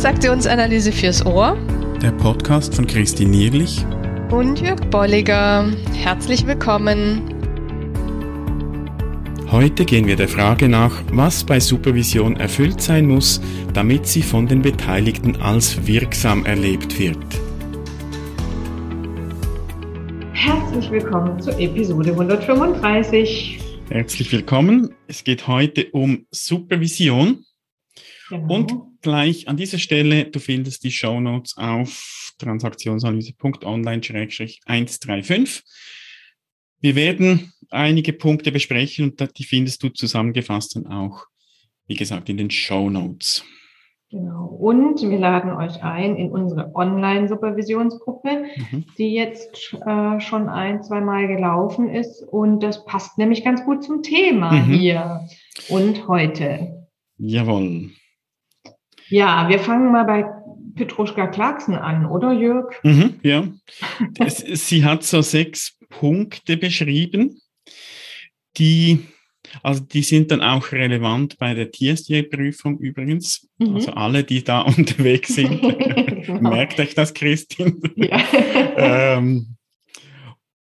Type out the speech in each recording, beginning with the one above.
Transaktionsanalyse fürs Ohr. Der Podcast von Christine Nierlich und Jörg Bolliger. Herzlich willkommen. Heute gehen wir der Frage nach, was bei Supervision erfüllt sein muss, damit sie von den Beteiligten als wirksam erlebt wird. Herzlich willkommen zur Episode 135. Herzlich willkommen. Es geht heute um Supervision. Genau. Und gleich an dieser Stelle, du findest die Show Notes auf transaktionsanalyse.online-135. Wir werden einige Punkte besprechen und die findest du zusammengefasst dann auch, wie gesagt, in den Show Notes. Genau. Und wir laden euch ein in unsere Online-Supervisionsgruppe, mhm. die jetzt äh, schon ein, zwei Mal gelaufen ist. Und das passt nämlich ganz gut zum Thema mhm. hier und heute. Jawohl. Ja, wir fangen mal bei Petruschka Clarkson an, oder Jörg? Mhm, ja. sie hat so sechs Punkte beschrieben, die, also die sind dann auch relevant bei der TSJ-Prüfung übrigens. Mhm. Also alle, die da unterwegs sind, genau. merkt euch das, Christine. Ja. ähm,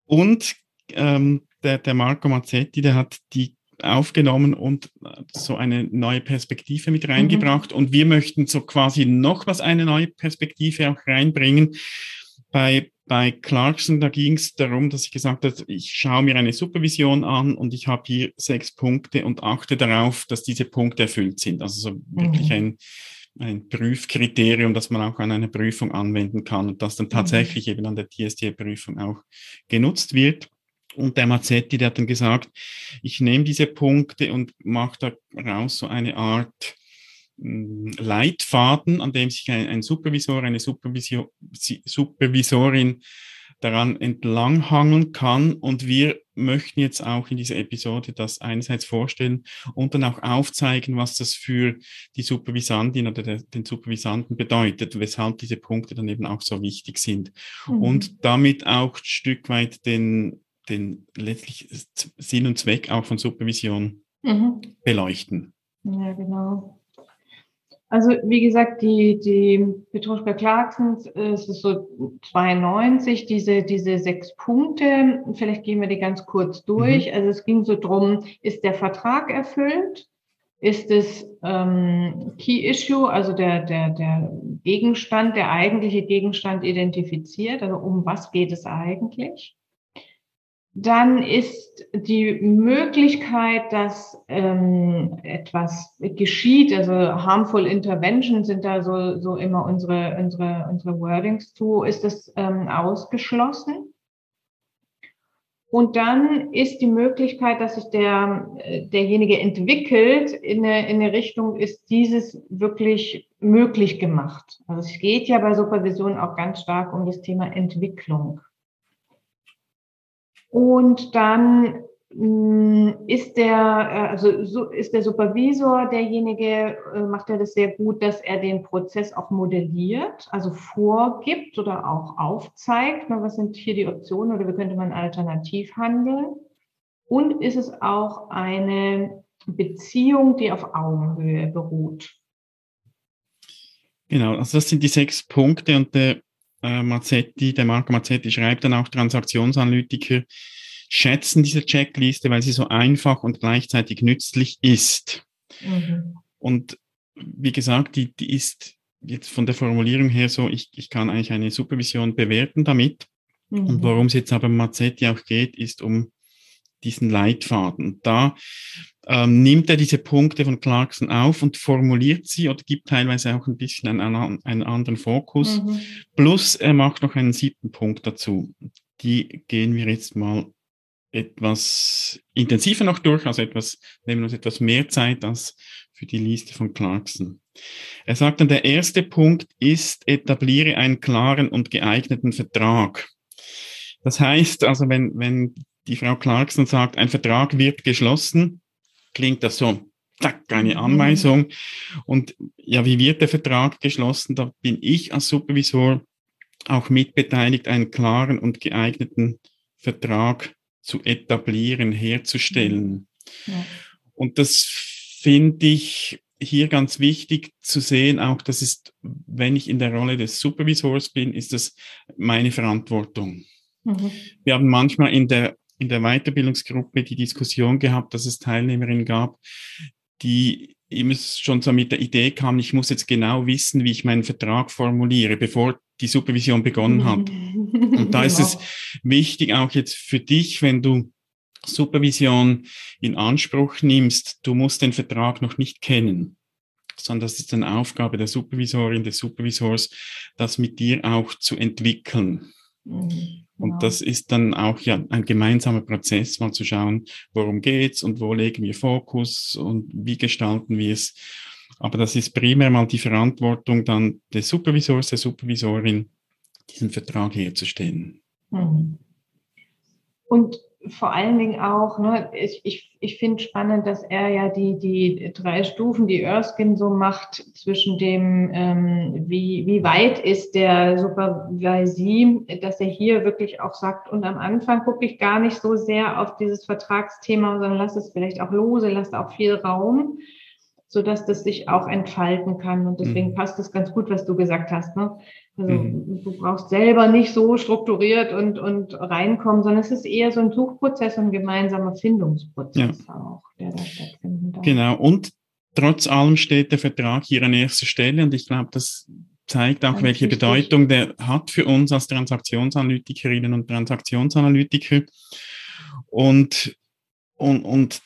und ähm, der, der Marco Mazzetti, der hat die aufgenommen und so eine neue Perspektive mit reingebracht. Mhm. Und wir möchten so quasi noch was eine neue Perspektive auch reinbringen. Bei, bei Clarkson, da ging es darum, dass ich gesagt habe, ich schaue mir eine Supervision an und ich habe hier sechs Punkte und achte darauf, dass diese Punkte erfüllt sind. Also so mhm. wirklich ein, ein Prüfkriterium, das man auch an einer Prüfung anwenden kann und das dann mhm. tatsächlich mhm. eben an der TST-Prüfung auch genutzt wird. Und der Mazzetti, der hat dann gesagt, ich nehme diese Punkte und mache daraus so eine Art hm, Leitfaden, an dem sich ein, ein Supervisor, eine Supervisor, Supervisorin daran entlanghangeln kann. Und wir möchten jetzt auch in dieser Episode das einerseits vorstellen und dann auch aufzeigen, was das für die Supervisantin oder der, den Supervisanten bedeutet, weshalb diese Punkte dann eben auch so wichtig sind. Mhm. Und damit auch ein Stück weit den den letztlich Sinn und Zweck auch von Supervision mhm. beleuchten. Ja, genau. Also wie gesagt, die, die Petruschka Clarkson, es ist so 92, diese, diese sechs Punkte, vielleicht gehen wir die ganz kurz durch. Mhm. Also es ging so drum, ist der Vertrag erfüllt? Ist es ähm, Key Issue, also der, der, der Gegenstand, der eigentliche Gegenstand identifiziert? Also um was geht es eigentlich? Dann ist die Möglichkeit, dass ähm, etwas geschieht, also harmful intervention sind da so, so immer unsere, unsere, unsere Wordings zu, ist das ähm, ausgeschlossen. Und dann ist die Möglichkeit, dass sich der, derjenige entwickelt in eine, in eine Richtung, ist dieses wirklich möglich gemacht. Also es geht ja bei Supervision auch ganz stark um das Thema Entwicklung. Und dann mm, ist der, äh, also so ist der Supervisor derjenige, äh, macht er das sehr gut, dass er den Prozess auch modelliert, also vorgibt oder auch aufzeigt, was sind hier die Optionen oder wie könnte man alternativ handeln. Und ist es auch eine Beziehung, die auf Augenhöhe beruht. Genau, also das sind die sechs Punkte und der äh, Mazzetti, der Marco Mazzetti schreibt dann auch Transaktionsanalytiker, schätzen diese Checkliste, weil sie so einfach und gleichzeitig nützlich ist. Mhm. Und wie gesagt, die, die ist jetzt von der Formulierung her so, ich, ich kann eigentlich eine Supervision bewerten damit. Mhm. Und worum es jetzt aber Mazzetti auch geht, ist um diesen Leitfaden. Da ähm, nimmt er diese Punkte von Clarkson auf und formuliert sie oder gibt teilweise auch ein bisschen einen, einen anderen Fokus. Mhm. Plus er macht noch einen siebten Punkt dazu. Die gehen wir jetzt mal etwas intensiver noch durch, also etwas, nehmen uns etwas mehr Zeit als für die Liste von Clarkson. Er sagt dann, der erste Punkt ist, etabliere einen klaren und geeigneten Vertrag. Das heißt also, wenn, wenn die Frau Clarkson sagt, ein Vertrag wird geschlossen, klingt das so, zack, eine mhm. Anweisung. Und ja, wie wird der Vertrag geschlossen? Da bin ich als Supervisor auch mitbeteiligt, einen klaren und geeigneten Vertrag zu etablieren, herzustellen. Ja. Und das finde ich hier ganz wichtig zu sehen, auch das ist, wenn ich in der Rolle des Supervisors bin, ist das meine Verantwortung. Mhm. Wir haben manchmal in der, in der Weiterbildungsgruppe die Diskussion gehabt, dass es Teilnehmerinnen gab, die immer schon so mit der Idee kamen, ich muss jetzt genau wissen, wie ich meinen Vertrag formuliere, bevor die Supervision begonnen hat. Und da ist es genau. wichtig, auch jetzt für dich, wenn du Supervision in Anspruch nimmst, du musst den Vertrag noch nicht kennen, sondern das ist eine Aufgabe der Supervisorin, des Supervisors, das mit dir auch zu entwickeln. Mhm. Und ja. das ist dann auch ja ein gemeinsamer Prozess, mal zu schauen, worum geht's und wo legen wir Fokus und wie gestalten wir es. Aber das ist primär mal die Verantwortung dann des Supervisors, der Supervisorin, diesen Vertrag herzustellen. Mhm. Und vor allen Dingen auch, ne, ich, ich, ich finde spannend, dass er ja die, die drei Stufen, die Erskine so macht, zwischen dem, ähm, wie, wie weit ist der Supervisie, dass er hier wirklich auch sagt, und am Anfang gucke ich gar nicht so sehr auf dieses Vertragsthema, sondern lass es vielleicht auch lose, lass auch viel Raum so dass das sich auch entfalten kann. Und deswegen mhm. passt es ganz gut, was du gesagt hast. Ne? Also mhm. du brauchst selber nicht so strukturiert und, und reinkommen, sondern es ist eher so ein Suchprozess und ein gemeinsamer Findungsprozess ja. auch, der da stattfinden darf. Genau. Und trotz allem steht der Vertrag hier an erster Stelle und ich glaube, das zeigt auch, Ganz welche wichtig. Bedeutung der hat für uns als Transaktionsanalytikerinnen und Transaktionsanalytiker. Und, und, und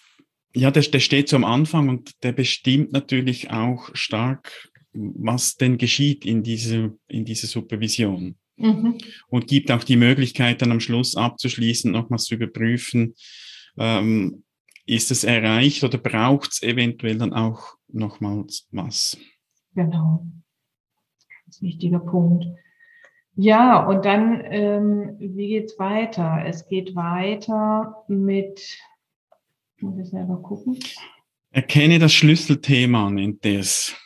ja, der, der steht so am Anfang und der bestimmt natürlich auch stark was denn geschieht in diese, in diese Supervision. Mhm. Und gibt auch die Möglichkeit, dann am Schluss abzuschließen, nochmals zu überprüfen, ähm, ist es erreicht oder braucht es eventuell dann auch nochmals was? Genau. Ganz wichtiger Punkt. Ja, und dann, ähm, wie geht's weiter? Es geht weiter mit, muss ich selber gucken. Erkenne das Schlüsselthema, nennt es.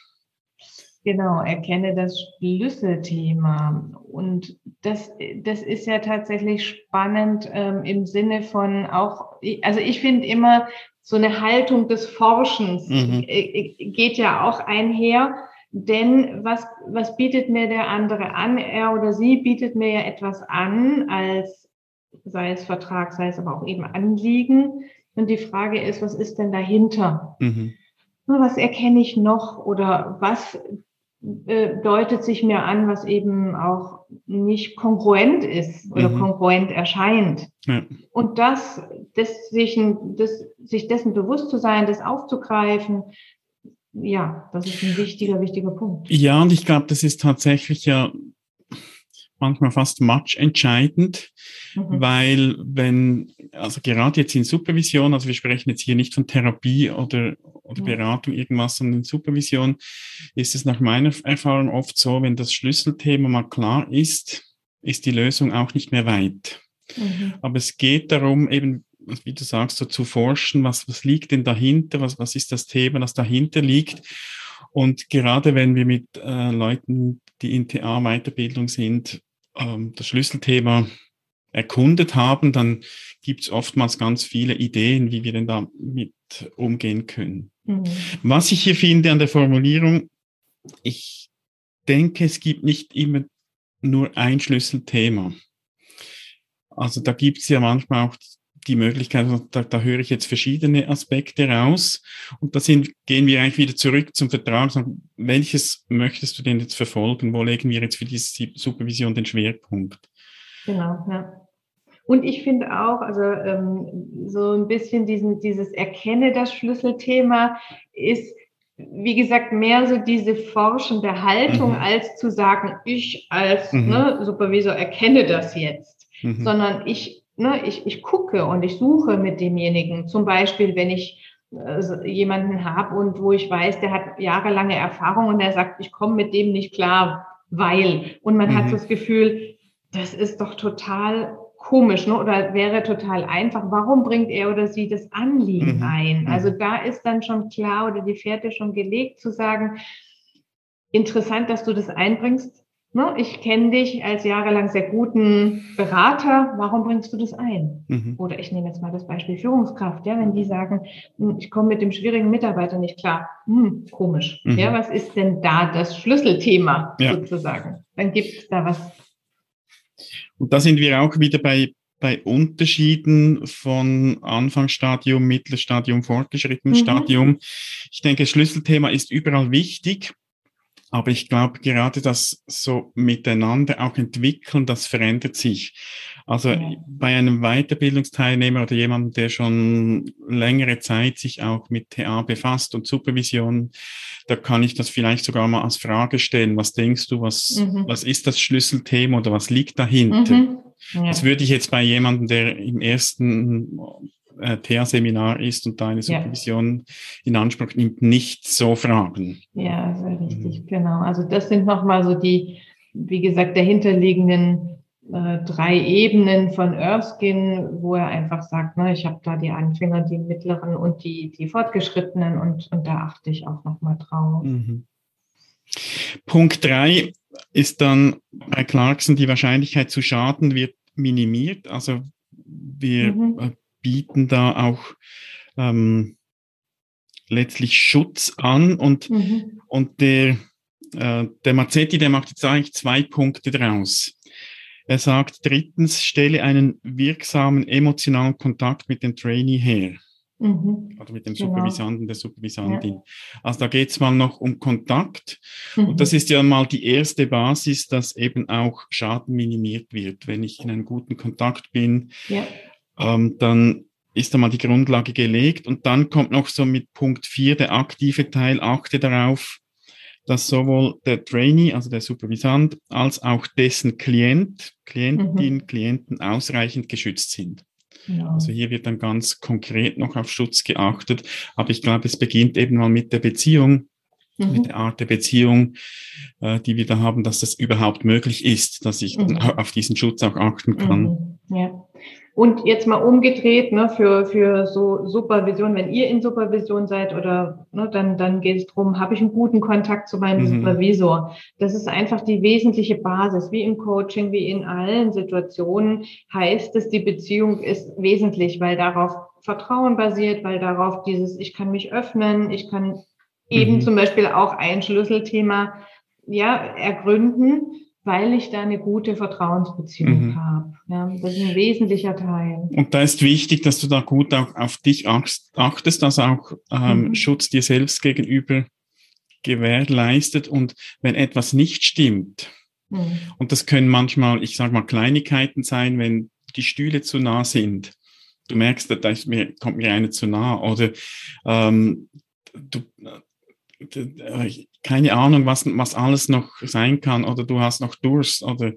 Genau, erkenne das Schlüsselthema. Und das, das ist ja tatsächlich spannend ähm, im Sinne von auch, also ich finde immer, so eine Haltung des Forschens mhm. Äh, äh, geht ja auch einher. Denn was, was bietet mir der andere an? Er oder sie bietet mir ja etwas an, als sei es Vertrag, sei es aber auch eben Anliegen. Und die Frage ist, was ist denn dahinter? Mhm. Was erkenne ich noch oder was äh, deutet sich mir an, was eben auch nicht kongruent ist oder mhm. kongruent erscheint. Ja. Und das, das sich, das, sich dessen bewusst zu sein, das aufzugreifen, ja, das ist ein wichtiger, wichtiger Punkt. Ja, und ich glaube, das ist tatsächlich ja manchmal fast matchentscheidend, mhm. weil wenn, also gerade jetzt in Supervision, also wir sprechen jetzt hier nicht von Therapie oder, oder mhm. Beratung, irgendwas, sondern in Supervision ist es nach meiner Erfahrung oft so, wenn das Schlüsselthema mal klar ist, ist die Lösung auch nicht mehr weit. Mhm. Aber es geht darum, eben, wie du sagst, so zu forschen, was, was liegt denn dahinter, was, was ist das Thema, das dahinter liegt. Und gerade wenn wir mit äh, Leuten, die in TA-Weiterbildung sind, ähm, das Schlüsselthema erkundet haben, dann gibt es oftmals ganz viele Ideen, wie wir denn damit umgehen können. Mhm. Was ich hier finde an der Formulierung, ich denke, es gibt nicht immer nur ein Schlüsselthema. Also da gibt es ja manchmal auch die Möglichkeit, da, da höre ich jetzt verschiedene Aspekte raus und da sind, gehen wir eigentlich wieder zurück zum Vertrag. Sagen, welches möchtest du denn jetzt verfolgen? Wo legen wir jetzt für diese Supervision den Schwerpunkt? Genau, ja. Und ich finde auch, also ähm, so ein bisschen diesen, dieses Erkenne das Schlüsselthema ist, wie gesagt, mehr so diese forschende Haltung, mhm. als zu sagen, ich als mhm. ne, Supervisor erkenne das jetzt, mhm. sondern ich ne, ich, ich gucke und ich suche mit demjenigen. Zum Beispiel, wenn ich äh, jemanden habe und wo ich weiß, der hat jahrelange Erfahrung und der sagt, ich komme mit dem nicht klar, weil. Und man mhm. hat das Gefühl, das ist doch total komisch, ne? Oder wäre total einfach. Warum bringt er oder sie das Anliegen mhm. ein? Mhm. Also da ist dann schon klar oder die Fährte schon gelegt zu sagen, interessant, dass du das einbringst ne, ich kenne dich als jahrelang sehr guten Berater, warum bringst du das ein? Mhm. Oder ich nehme jetzt mal das Beispiel Führungskraft, ja, wenn die sagen, hm, ich komme mit dem schwierigen Mitarbeiter nicht klar, hm, komisch. Mhm. Ja, was ist denn da das Schlüsselthema ja. sozusagen? Dann gibt es da was. Und da sind wir auch wieder bei bei Unterschieden von Anfangsstadium, Mittelstadium, fortgeschrittenem mhm. Stadium. Ich denke, Schlüsselthema ist überall wichtig. Aber ich glaube, gerade das so miteinander auch entwickeln, das verändert sich. Also ja. bei einem Weiterbildungsteilnehmer oder jemandem, der schon längere Zeit sich auch mit TA befasst und Supervision, da kann ich das vielleicht sogar mal als Frage stellen. Was denkst du, was, mhm. was ist das Schlüsselthema oder was liegt dahinter? Mhm. Ja. Das würde ich jetzt bei jemandem, der im ersten äh, TH-Seminar ist und da eine Supervision ja. in Anspruch nimmt, nicht so fragen. Ja, sehr richtig, mhm. genau. Also das sind nochmal so die, wie gesagt, dahinterliegenden äh, drei Ebenen von Erskine, wo er einfach sagt, ne, ich habe da die Anfänger, die mittleren und die, die fortgeschrittenen und, und da achte ich auch nochmal drauf. Mhm. Punkt drei ist dann bei Clarkson die Wahrscheinlichkeit zu schaden wird minimiert. Also wir mhm. Bieten da auch ähm, letztlich Schutz an und, mhm. und der, äh, der Mazzetti, der macht jetzt eigentlich zwei Punkte draus. Er sagt drittens, stelle einen wirksamen emotionalen Kontakt mit dem Trainee her. Mhm. Oder mit dem. Supervisanten, genau. der Supervisantin. Ja. Also da geht es mal noch um Kontakt. Mhm. Und das ist ja mal die erste Basis, dass eben auch Schaden minimiert wird. Wenn ich in einem guten Kontakt bin, ja ähm, dann ist da mal die Grundlage gelegt und dann kommt noch so mit Punkt 4 der aktive Teil, achte darauf, dass sowohl der Trainee, also der Supervisant, als auch dessen Klient, Klientin, mhm. Klienten ausreichend geschützt sind. Ja. Also hier wird dann ganz konkret noch auf Schutz geachtet. Aber ich glaube, es beginnt eben mal mit der Beziehung, mhm. mit der Art der Beziehung, äh, die wir da haben, dass das überhaupt möglich ist, dass ich mhm. auf diesen Schutz auch achten kann. Mhm. Ja. Und jetzt mal umgedreht, ne, für, für so Supervision, wenn ihr in Supervision seid oder ne, dann, dann geht es darum, habe ich einen guten Kontakt zu meinem mhm. Supervisor. Das ist einfach die wesentliche Basis, wie im Coaching, wie in allen Situationen heißt es, die Beziehung ist wesentlich, weil darauf Vertrauen basiert, weil darauf dieses, ich kann mich öffnen, ich kann eben mhm. zum Beispiel auch ein Schlüsselthema ja, ergründen weil ich da eine gute Vertrauensbeziehung mhm. habe. Ja, das ist ein wesentlicher Teil. Und da ist wichtig, dass du da gut auch auf dich achtest, dass auch ähm, mhm. Schutz dir selbst gegenüber gewährleistet und wenn etwas nicht stimmt, mhm. und das können manchmal, ich sage mal, Kleinigkeiten sein, wenn die Stühle zu nah sind. Du merkst, da ist mir, kommt mir eine zu nah oder ähm, du, keine Ahnung, was, was alles noch sein kann oder du hast noch Durst oder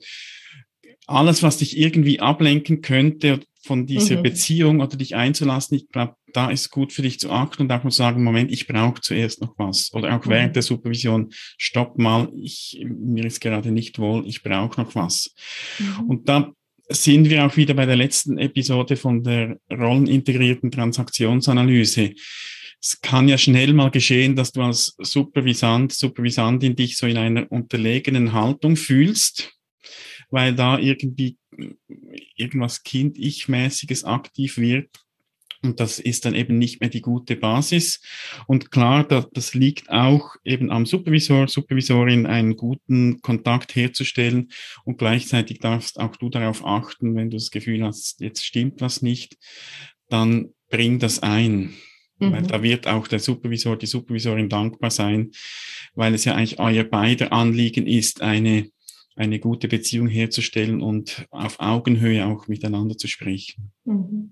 alles, was dich irgendwie ablenken könnte von dieser mhm. Beziehung oder dich einzulassen, ich glaube, da ist gut für dich zu achten und auch mal sagen, Moment, ich brauche zuerst noch was. Oder auch mhm. während der Supervision, stopp mal, ich, mir ist gerade nicht wohl, ich brauche noch was. Mhm. Und da sind wir auch wieder bei der letzten Episode von der rollenintegrierten Transaktionsanalyse es kann ja schnell mal geschehen, dass du als Supervisant, Supervisantin dich so in einer unterlegenen Haltung fühlst, weil da irgendwie irgendwas Kind-Ich-mäßiges aktiv wird. Und das ist dann eben nicht mehr die gute Basis. Und klar, das liegt auch eben am Supervisor, Supervisorin, einen guten Kontakt herzustellen. Und gleichzeitig darfst auch du darauf achten, wenn du das Gefühl hast, jetzt stimmt was nicht, dann bring das ein. Mhm. Weil da wird auch der Supervisor, die Supervisorin dankbar sein, weil es ja eigentlich euer beider Anliegen ist, eine, eine gute Beziehung herzustellen und auf Augenhöhe auch miteinander zu sprechen. Mhm.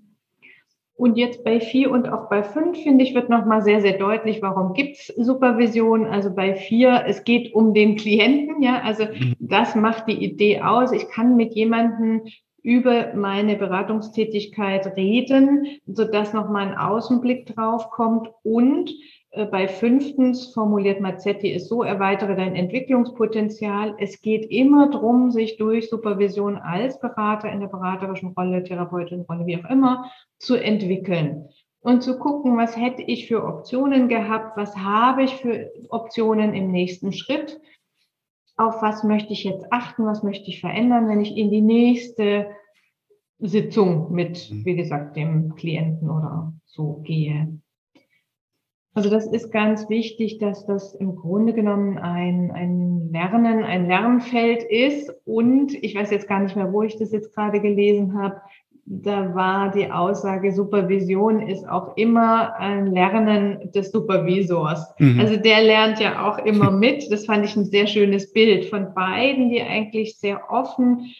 Und jetzt bei vier und auch bei fünf, finde ich, wird nochmal sehr, sehr deutlich, warum gibt's Supervision. Also bei vier, es geht um den Klienten, ja, also mhm. das macht die Idee aus. Ich kann mit jemandem über meine Beratungstätigkeit reden, so dass noch mal ein Außenblick drauf kommt und äh, bei fünftens formuliert Mazzetti es so, erweitere dein Entwicklungspotenzial. Es geht immer drum, sich durch Supervision als Berater in der beraterischen Rolle, Therapeutin Rolle, wie auch immer, zu entwickeln und zu gucken, was hätte ich für Optionen gehabt, was habe ich für Optionen im nächsten Schritt auf was möchte ich jetzt achten, was möchte ich verändern, wenn ich in die nächste Sitzung mit, mhm. wie gesagt, dem Klienten oder so gehe. Also das ist ganz wichtig, dass das im Grunde genommen ein, ein Lernen, ein Lernfeld ist. Und ich weiß jetzt gar nicht mehr, wo ich das jetzt gerade gelesen habe. Da war die Aussage, Supervision ist auch immer ein Lernen des Supervisors. Mhm. Also der lernt ja auch immer mit. Das fand ich ein sehr schönes Bild von beiden, die eigentlich sehr offen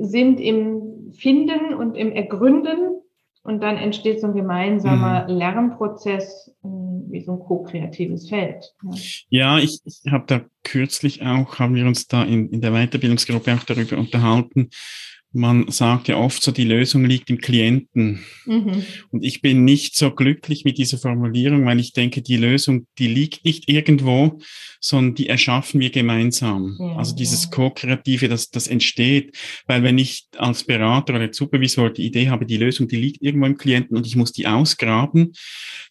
sind im Finden und im Ergründen. Und dann entsteht so ein gemeinsamer mhm. Lernprozess, hm, wie so ein ko-kreatives Feld. Ja, ja ich, ich habe da kürzlich auch, haben wir uns da in, in der Weiterbildungsgruppe auch darüber unterhalten, man sagt ja oft so, die Lösung liegt im Klienten. Mhm. Und ich bin nicht so glücklich mit dieser Formulierung, weil ich denke, die Lösung, die liegt nicht irgendwo, sondern die erschaffen wir gemeinsam. Ja, also dieses ja. Co-Kreative, das, das entsteht. Weil wenn ich als Berater oder Supervisor die Idee habe, die Lösung, die liegt irgendwo im Klienten und ich muss die ausgraben,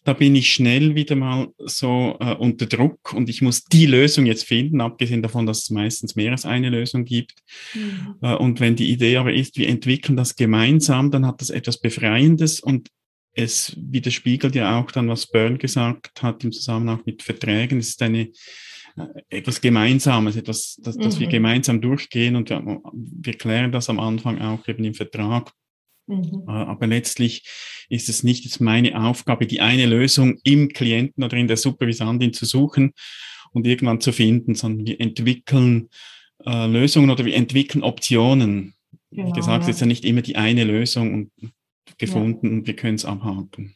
da bin ich schnell wieder mal so äh, unter Druck und ich muss die Lösung jetzt finden, abgesehen davon, dass es meistens mehr als eine Lösung gibt. Mhm. Äh, und wenn die Idee aber ist, wir entwickeln das gemeinsam, dann hat das etwas Befreiendes und es widerspiegelt ja auch dann, was Byrne gesagt hat im Zusammenhang mit Verträgen. Es ist eine äh, etwas Gemeinsames, etwas, das, das mhm. wir gemeinsam durchgehen und wir, wir klären das am Anfang auch eben im Vertrag. Mhm. Äh, aber letztlich ist es nicht jetzt meine Aufgabe, die eine Lösung im Klienten oder in der Supervisantin zu suchen und irgendwann zu finden, sondern wir entwickeln äh, Lösungen oder wir entwickeln Optionen. Genau, Wie gesagt, es ist ja nicht immer die eine Lösung gefunden ja. und wir können es abhaken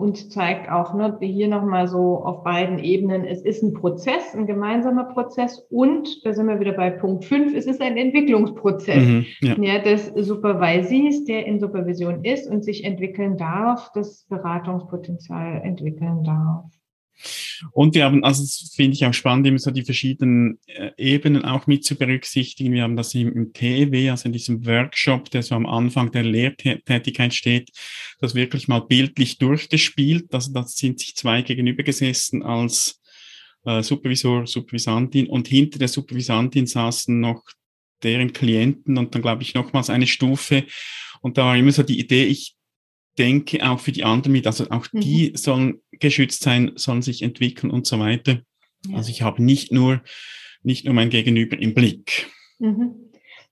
und zeigt auch ne, hier nochmal so auf beiden Ebenen, es ist ein Prozess, ein gemeinsamer Prozess und, da sind wir wieder bei Punkt 5, es ist ein Entwicklungsprozess mhm, ja. ja, des Supervisees, der in Supervision ist und sich entwickeln darf, das Beratungspotenzial entwickeln darf. Und wir haben, also das finde ich auch spannend, immer so die verschiedenen äh, Ebenen auch mit zu berücksichtigen. Wir haben das im, im TEW, also in diesem Workshop, der so am Anfang der Lehrtätigkeit steht, das wirklich mal bildlich durchgespielt. Also das sind sich zwei gegenüber gesessen als äh, Supervisor, Supervisantin und hinter der Supervisantin saßen noch deren Klienten und dann glaube ich nochmals eine Stufe. Und da war immer so die Idee, ich denke auch für die anderen mit, also auch mhm. die sollen geschützt sein, sollen sich entwickeln und so weiter. Ja. Also ich habe nicht nur, nicht nur mein Gegenüber im Blick. Mhm.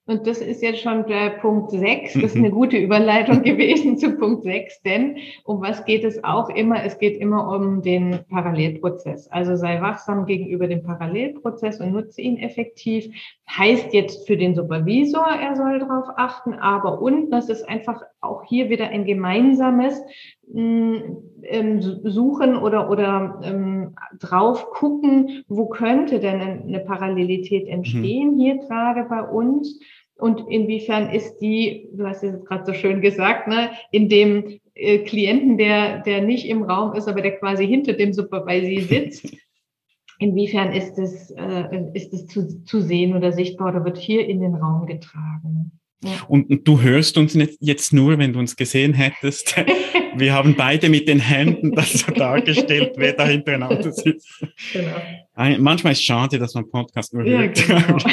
Und das ist jetzt schon der Punkt 6. Das ist eine gute Überleitung gewesen zu Punkt 6, denn um was geht es auch immer? Es geht immer um den Parallelprozess. Also sei wachsam gegenüber dem Parallelprozess und nutze ihn effektiv. Heißt jetzt für den Supervisor, er soll darauf achten, aber und das ist einfach auch hier wieder ein gemeinsames Suchen oder, oder ähm, drauf gucken, wo könnte denn eine Parallelität mhm. entstehen mhm. hier gerade bei uns und inwiefern ist die, du hast es gerade so schön gesagt, ne, in dem äh, Klienten, der, der nicht im Raum ist, aber der quasi hinter dem Supervisor sitzt, inwiefern ist es, äh, ist es zu, zu sehen oder sichtbar oder wird hier in den Raum getragen? Ja. Und, und, du hörst uns jetzt nur, wenn du uns gesehen hättest. Wir haben beide mit den Händen das so dargestellt, wer da hintereinander sitzt. Genau. Manchmal ist es schade, dass man Podcast nur hört. Ja, genau.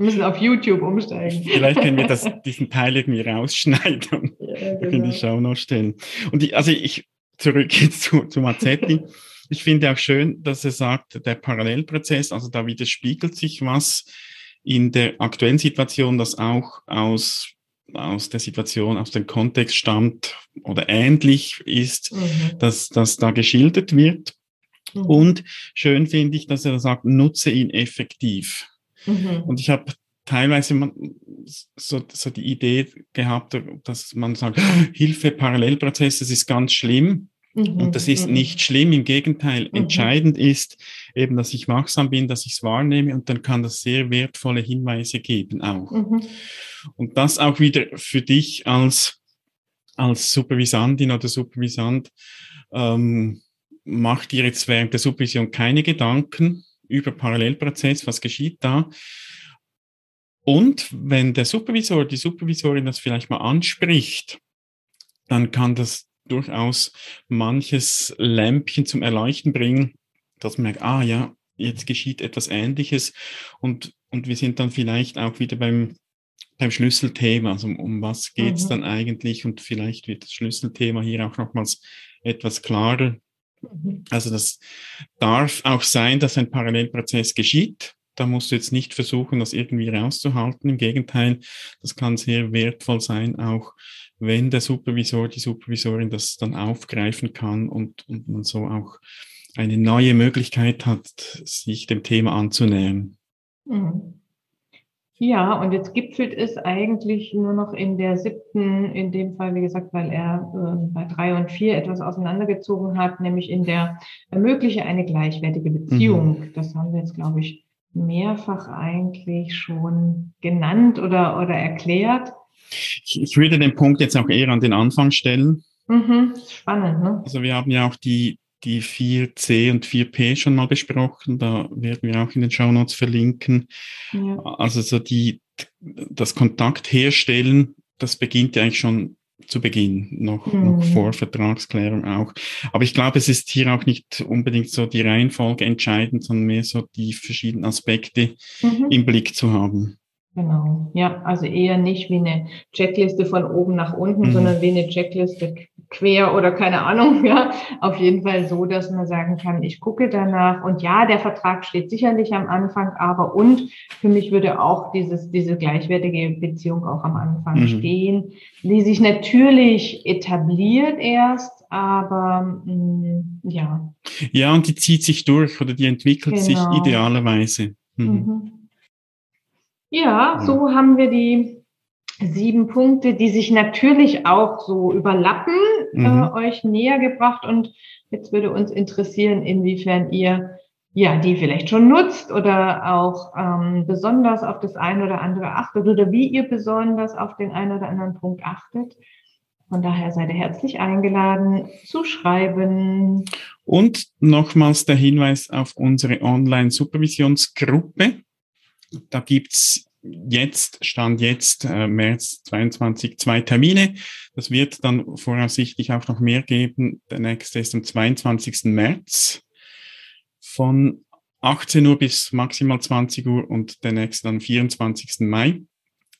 Wir müssen auf YouTube umsteigen. Vielleicht können wir das, diesen Teil irgendwie rausschneiden und ja, genau. in die Show noch stellen. Und die, also ich zurück jetzt zu, zu Mazzetti. ich finde auch schön, dass er sagt, der Parallelprozess, also da widerspiegelt sich was in der aktuellen Situation, das auch aus aus der Situation, aus dem Kontext stammt oder ähnlich ist, mhm. dass das da geschildert wird. Mhm. Und schön finde ich, dass er sagt, nutze ihn effektiv. Mhm. Und ich habe teilweise so, so die Idee gehabt, dass man sagt, Hilfe, Parallelprozess, das ist ganz schlimm. Mhm. Und das ist mhm. nicht schlimm, im Gegenteil. Mhm. Entscheidend ist eben, dass ich wachsam bin, dass ich es wahrnehme und dann kann das sehr wertvolle Hinweise geben auch. Mhm. Und das auch wieder für dich als, als Supervisantin oder Supervisant, ähm, mach dir jetzt während der Supervision keine Gedanken, über Parallelprozess, was geschieht da. Und wenn der Supervisor, die Supervisorin das vielleicht mal anspricht, dann kann das durchaus manches Lämpchen zum Erleuchten bringen, dass man merkt, ah ja, jetzt geschieht etwas Ähnliches und, und wir sind dann vielleicht auch wieder beim, beim Schlüsselthema, also um, um was geht es mhm. dann eigentlich und vielleicht wird das Schlüsselthema hier auch nochmals etwas klarer. Mhm. Also das darf auch sein, dass ein Parallelprozess geschieht. Da musst du jetzt nicht versuchen, das irgendwie rauszuhalten. Im Gegenteil, das kann sehr wertvoll sein, auch wenn der Supervisor, die Supervisorin das dann aufgreifen kann und, und man so auch eine neue Möglichkeit hat, sich dem Thema anzunähern. Mhm. Ja, und jetzt gipfelt es eigentlich nur noch in der siebten, in dem Fall, wie gesagt, weil er äh, bei drei und vier etwas auseinandergezogen hat, nämlich in der ermögliche eine gleichwertige Beziehung. Mhm. Das haben wir jetzt, glaube ich, mehrfach eigentlich schon genannt oder, oder erklärt. Ich, ich würde den Punkt jetzt auch eher an den Anfang stellen. Mhm, spannend, ne? Also wir haben ja auch die, die 4C und 4P schon mal besprochen. Da werden wir auch in den Show Notes verlinken. Ja. Also so die, das Kontakt herstellen, das beginnt ja eigentlich schon zu Beginn, noch, mhm. noch vor Vertragsklärung auch. Aber ich glaube, es ist hier auch nicht unbedingt so die Reihenfolge entscheidend, sondern mehr so die verschiedenen Aspekte mhm. im Blick zu haben. Genau, ja, also eher nicht wie eine Checkliste von oben nach unten, mhm. sondern wie eine Checkliste quer oder keine Ahnung, ja. Auf jeden Fall so, dass man sagen kann, ich gucke danach und ja, der Vertrag steht sicherlich am Anfang, aber und für mich würde auch dieses, diese gleichwertige Beziehung auch am Anfang mhm. stehen, die sich natürlich etabliert erst, aber mh, mm, ja. Ja, und die zieht sich durch oder die entwickelt genau. sich idealerweise. Mhm. Mhm. Ja, so haben wir die sieben Punkte, die sich natürlich auch so überlappen, äh, mhm. äh, euch näher gebracht. Und jetzt würde uns interessieren, inwiefern ihr ja die vielleicht schon nutzt oder auch ähm, besonders auf das eine oder andere achtet oder wie ihr besonders auf den einen oder anderen Punkt achtet. Von daher seid ihr herzlich eingeladen zu schreiben. Und nochmals der Hinweis auf unsere Online-Supervisionsgruppe. Da gibt's jetzt, Stand jetzt, äh, März 22, zwei Termine. Das wird dann voraussichtlich auch noch mehr geben. Der nächste ist am 22. März von 18 Uhr bis maximal 20 Uhr und der nächste am 24. Mai.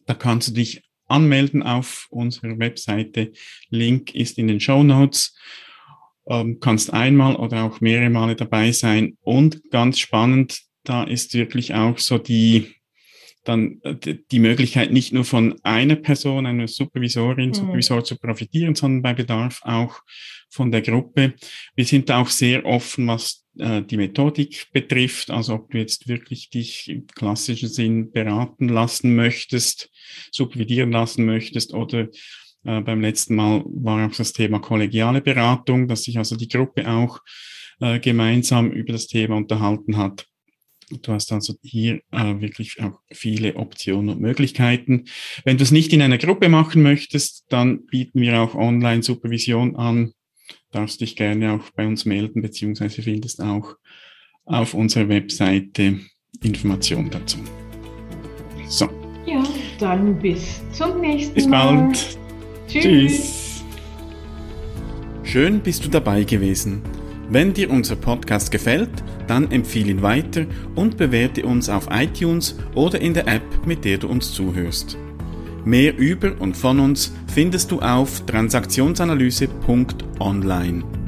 Da kannst du dich anmelden auf unserer Webseite. Link ist in den Show Notes. Ähm, kannst einmal oder auch mehrere Male dabei sein. Und ganz spannend, da ist wirklich auch so die, dann äh, die Möglichkeit, nicht nur von einer Person, einer Supervisorin, mhm. Supervisor zu profitieren, sondern bei Bedarf auch von der Gruppe. Wir sind auch sehr offen, was äh, die Methodik betrifft, also ob du jetzt wirklich dich im klassischen Sinn beraten lassen möchtest, supervidieren lassen möchtest oder äh, beim letzten Mal war auch das Thema kollegiale Beratung, dass sich also die Gruppe auch äh, gemeinsam über das Thema unterhalten hat. Du hast also hier äh, wirklich auch viele Optionen und Möglichkeiten. Wenn du es nicht in einer Gruppe machen möchtest, dann bieten wir auch Online-Supervision an. Darfst dich gerne auch bei uns melden, beziehungsweise findest auch auf unserer Webseite Informationen dazu. So. Ja, dann bis zum nächsten bis Mal. Bis bald. Tschüss. Tschüss. Schön bist du dabei gewesen. Wenn dir unser Podcast gefällt, dann empfehle ihn weiter und bewerte uns auf iTunes oder in der App, mit der du uns zuhörst. Mehr über und von uns findest du auf transaktionsanalyse.online.